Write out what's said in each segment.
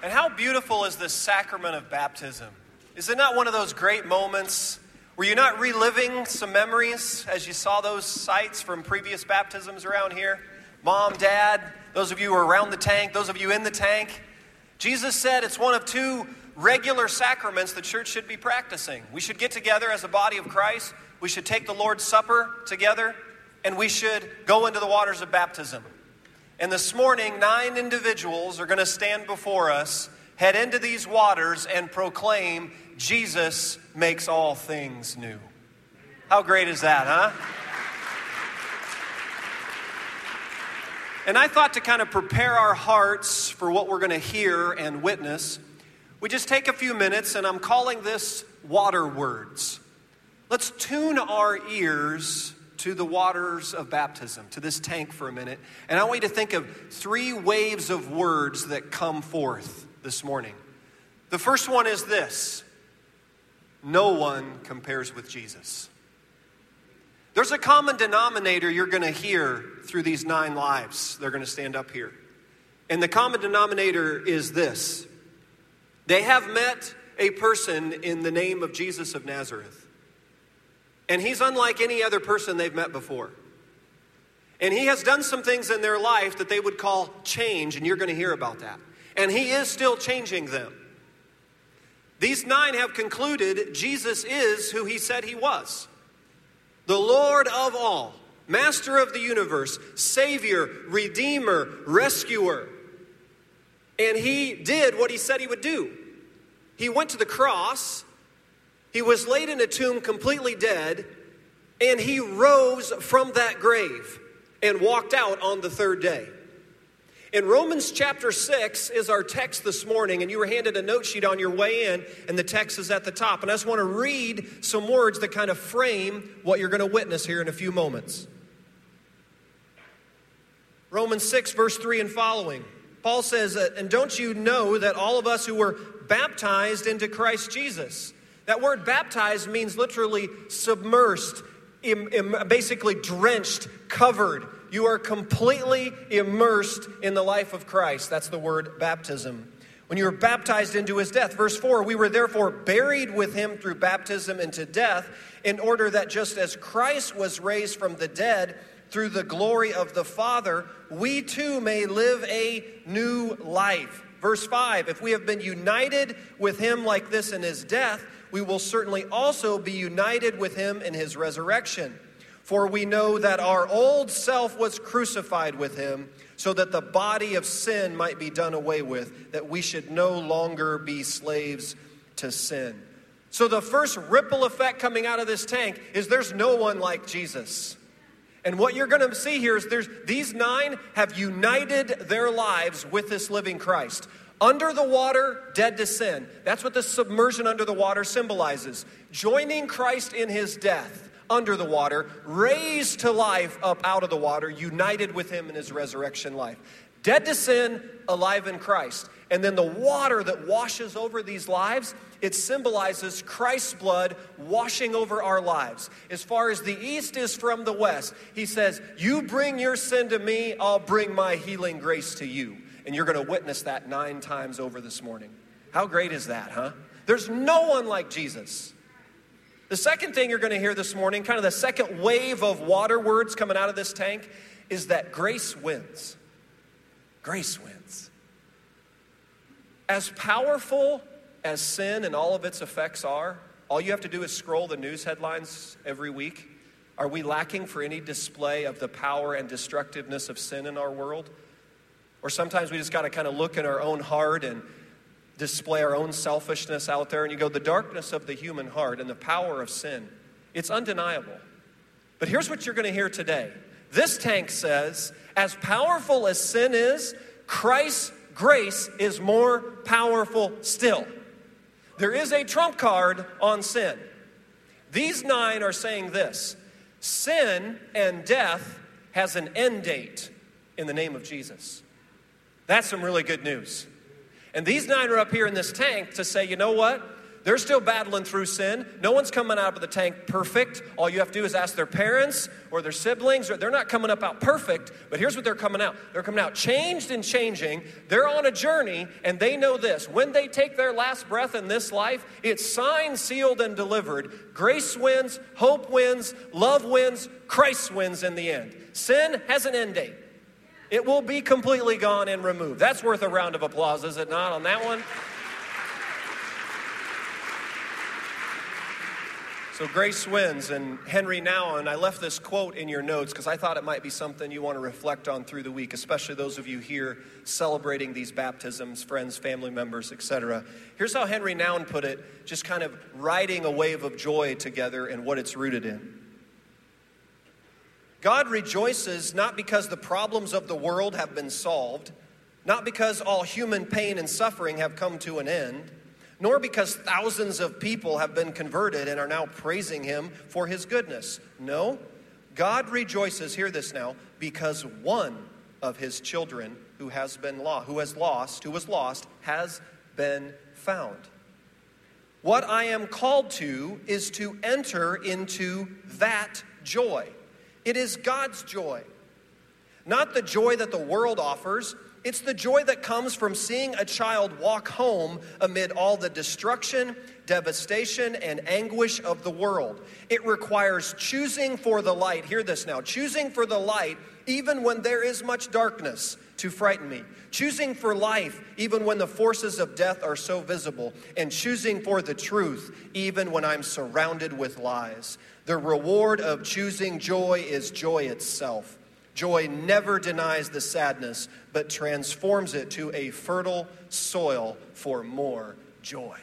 And how beautiful is this sacrament of baptism? Is it not one of those great moments? Were you not reliving some memories as you saw those sights from previous baptisms around here? Mom, dad, those of you who are around the tank, those of you in the tank. Jesus said it's one of two regular sacraments the church should be practicing. We should get together as a body of Christ, we should take the Lord's Supper together, and we should go into the waters of baptism. And this morning, nine individuals are going to stand before us, head into these waters, and proclaim Jesus makes all things new. How great is that, huh? And I thought to kind of prepare our hearts for what we're going to hear and witness, we just take a few minutes, and I'm calling this water words. Let's tune our ears to the waters of baptism, to this tank for a minute. And I want you to think of three waves of words that come forth this morning. The first one is this no one compares with Jesus. There's a common denominator you're going to hear through these nine lives. They're going to stand up here. And the common denominator is this they have met a person in the name of Jesus of Nazareth. And he's unlike any other person they've met before. And he has done some things in their life that they would call change, and you're going to hear about that. And he is still changing them. These nine have concluded Jesus is who he said he was the Lord of all, Master of the universe, Savior, Redeemer, Rescuer. And he did what he said he would do. He went to the cross he was laid in a tomb completely dead, and he rose from that grave and walked out on the third day. In Romans chapter 6 is our text this morning, and you were handed a note sheet on your way in, and the text is at the top. And I just want to read some words that kind of frame what you're going to witness here in a few moments. Romans 6, verse 3 and following. Paul says, And don't you know that all of us who were baptized into Christ Jesus, that word baptized means literally submersed, Im, Im, basically drenched, covered. You are completely immersed in the life of Christ. That's the word baptism. When you were baptized into his death. Verse 4 We were therefore buried with him through baptism into death, in order that just as Christ was raised from the dead through the glory of the Father, we too may live a new life. Verse 5 If we have been united with him like this in his death, we will certainly also be united with him in his resurrection. For we know that our old self was crucified with him, so that the body of sin might be done away with, that we should no longer be slaves to sin. So, the first ripple effect coming out of this tank is there's no one like Jesus. And what you're going to see here is there's these nine have united their lives with this living Christ. Under the water, dead to sin. That's what the submersion under the water symbolizes. Joining Christ in his death under the water, raised to life up out of the water, united with him in his resurrection life. Dead to sin, alive in Christ. And then the water that washes over these lives, it symbolizes Christ's blood washing over our lives. As far as the east is from the west, he says, You bring your sin to me, I'll bring my healing grace to you. And you're going to witness that nine times over this morning. How great is that, huh? There's no one like Jesus. The second thing you're going to hear this morning, kind of the second wave of water words coming out of this tank, is that grace wins. Grace wins. As powerful as sin and all of its effects are, all you have to do is scroll the news headlines every week. Are we lacking for any display of the power and destructiveness of sin in our world? Or sometimes we just got to kind of look in our own heart and display our own selfishness out there. And you go, the darkness of the human heart and the power of sin, it's undeniable. But here's what you're going to hear today. This tank says, as powerful as sin is, Christ's grace is more powerful still. There is a trump card on sin. These nine are saying this sin and death has an end date in the name of Jesus. That's some really good news. And these nine are up here in this tank to say, you know what? They're still battling through sin. No one's coming out of the tank perfect. All you have to do is ask their parents or their siblings. Or they're not coming up out perfect, but here's what they're coming out. They're coming out changed and changing. They're on a journey, and they know this. When they take their last breath in this life, it's signed, sealed, and delivered. Grace wins, hope wins, love wins, Christ wins in the end. Sin has an end date. It will be completely gone and removed. That's worth a round of applause, is it not, on that one? So grace wins, and Henry Nouwen, I left this quote in your notes because I thought it might be something you want to reflect on through the week, especially those of you here celebrating these baptisms, friends, family members, etc. Here's how Henry Nouwen put it, just kind of riding a wave of joy together and what it's rooted in. God rejoices not because the problems of the world have been solved, not because all human pain and suffering have come to an end nor because thousands of people have been converted and are now praising him for his goodness. No, God rejoices, hear this now, because one of his children who has been lost, who has lost, who was lost, has been found. What I am called to is to enter into that joy. It is God's joy. Not the joy that the world offers, it's the joy that comes from seeing a child walk home amid all the destruction, devastation, and anguish of the world. It requires choosing for the light. Hear this now choosing for the light, even when there is much darkness to frighten me. Choosing for life, even when the forces of death are so visible. And choosing for the truth, even when I'm surrounded with lies. The reward of choosing joy is joy itself. Joy never denies the sadness, but transforms it to a fertile soil for more joy.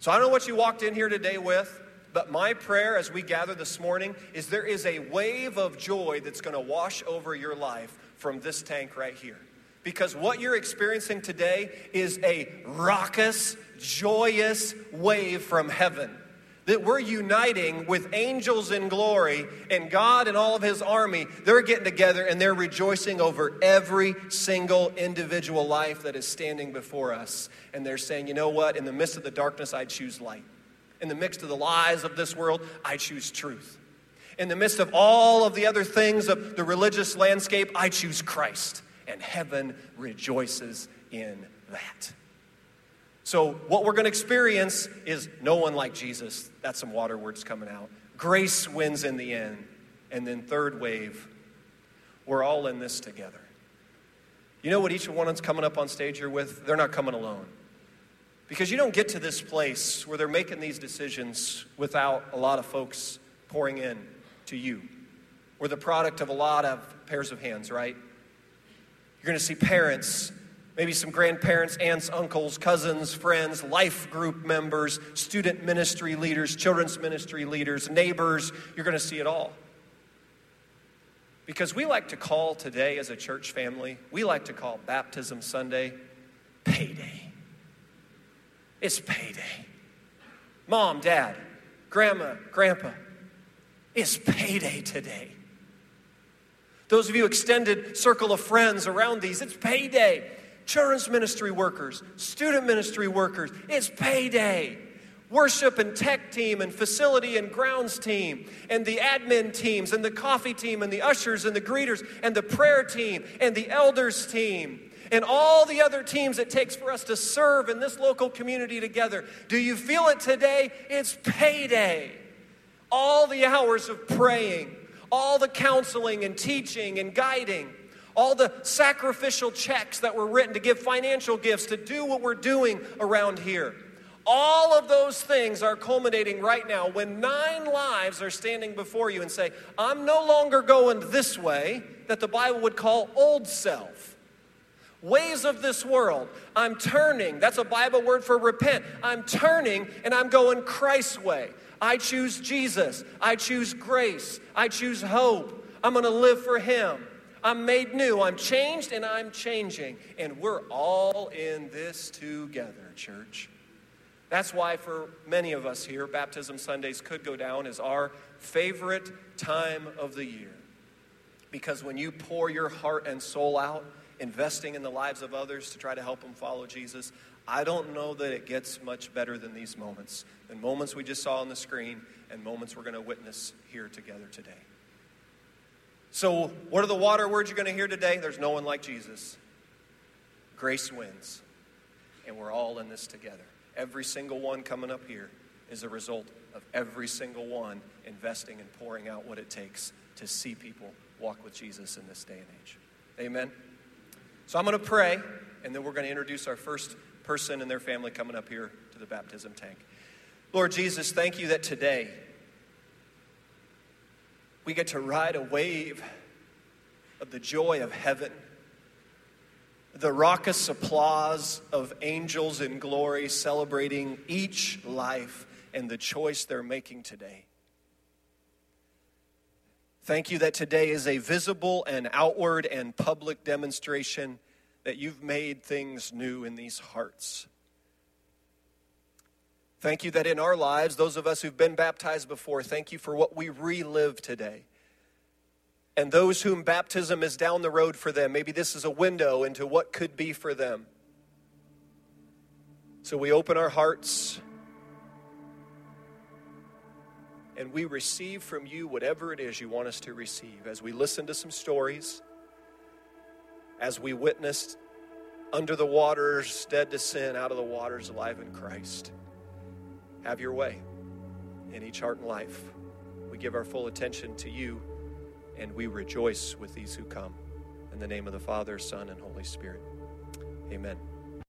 So I don't know what you walked in here today with, but my prayer as we gather this morning is there is a wave of joy that's going to wash over your life from this tank right here. Because what you're experiencing today is a raucous, joyous wave from heaven that we're uniting with angels in glory and God and all of his army. They're getting together and they're rejoicing over every single individual life that is standing before us. And they're saying, you know what? In the midst of the darkness, I choose light. In the midst of the lies of this world, I choose truth. In the midst of all of the other things of the religious landscape, I choose Christ. And heaven rejoices in that. So, what we're going to experience is no one like Jesus. That's some water words coming out. Grace wins in the end. And then, third wave, we're all in this together. You know what each one of coming up on stage here with? They're not coming alone. Because you don't get to this place where they're making these decisions without a lot of folks pouring in to you. We're the product of a lot of pairs of hands, right? You're going to see parents maybe some grandparents, aunts, uncles, cousins, friends, life group members, student ministry leaders, children's ministry leaders, neighbors. You're going to see it all. Because we like to call today as a church family, we like to call Baptism Sunday payday. It's payday. Mom, dad, grandma, grandpa, it's payday today. Those of you extended circle of friends around these, it's payday children's ministry workers, student ministry workers. It's payday. Worship and tech team and facility and grounds team and the admin teams and the coffee team and the ushers and the greeters and the prayer team and the elders team and all the other teams it takes for us to serve in this local community together. Do you feel it today? It's payday. All the hours of praying, all the counseling and teaching and guiding all the sacrificial checks that were written to give financial gifts, to do what we're doing around here. All of those things are culminating right now when nine lives are standing before you and say, I'm no longer going this way, that the Bible would call old self. Ways of this world. I'm turning. That's a Bible word for repent. I'm turning and I'm going Christ's way. I choose Jesus. I choose grace. I choose hope. I'm going to live for Him. I'm made new. I'm changed and I'm changing. And we're all in this together, church. That's why, for many of us here, Baptism Sundays could go down as our favorite time of the year. Because when you pour your heart and soul out, investing in the lives of others to try to help them follow Jesus. I don't know that it gets much better than these moments, than moments we just saw on the screen and moments we're going to witness here together today. So, what are the water words you're going to hear today? There's no one like Jesus. Grace wins. And we're all in this together. Every single one coming up here is a result of every single one investing and pouring out what it takes to see people walk with Jesus in this day and age. Amen. So I'm going to pray, and then we're going to introduce our first person and their family coming up here to the baptism tank. Lord Jesus, thank you that today we get to ride a wave of the joy of heaven, the raucous applause of angels in glory celebrating each life and the choice they're making today. Thank you that today is a visible and outward and public demonstration that you've made things new in these hearts. Thank you that in our lives, those of us who've been baptized before, thank you for what we relive today. And those whom baptism is down the road for them, maybe this is a window into what could be for them. So we open our hearts and we receive from you whatever it is you want us to receive as we listen to some stories, as we witnessed under the waters, dead to sin, out of the waters, alive in Christ. Have your way in each heart and life. We give our full attention to you, and we rejoice with these who come. In the name of the Father, Son, and Holy Spirit. Amen.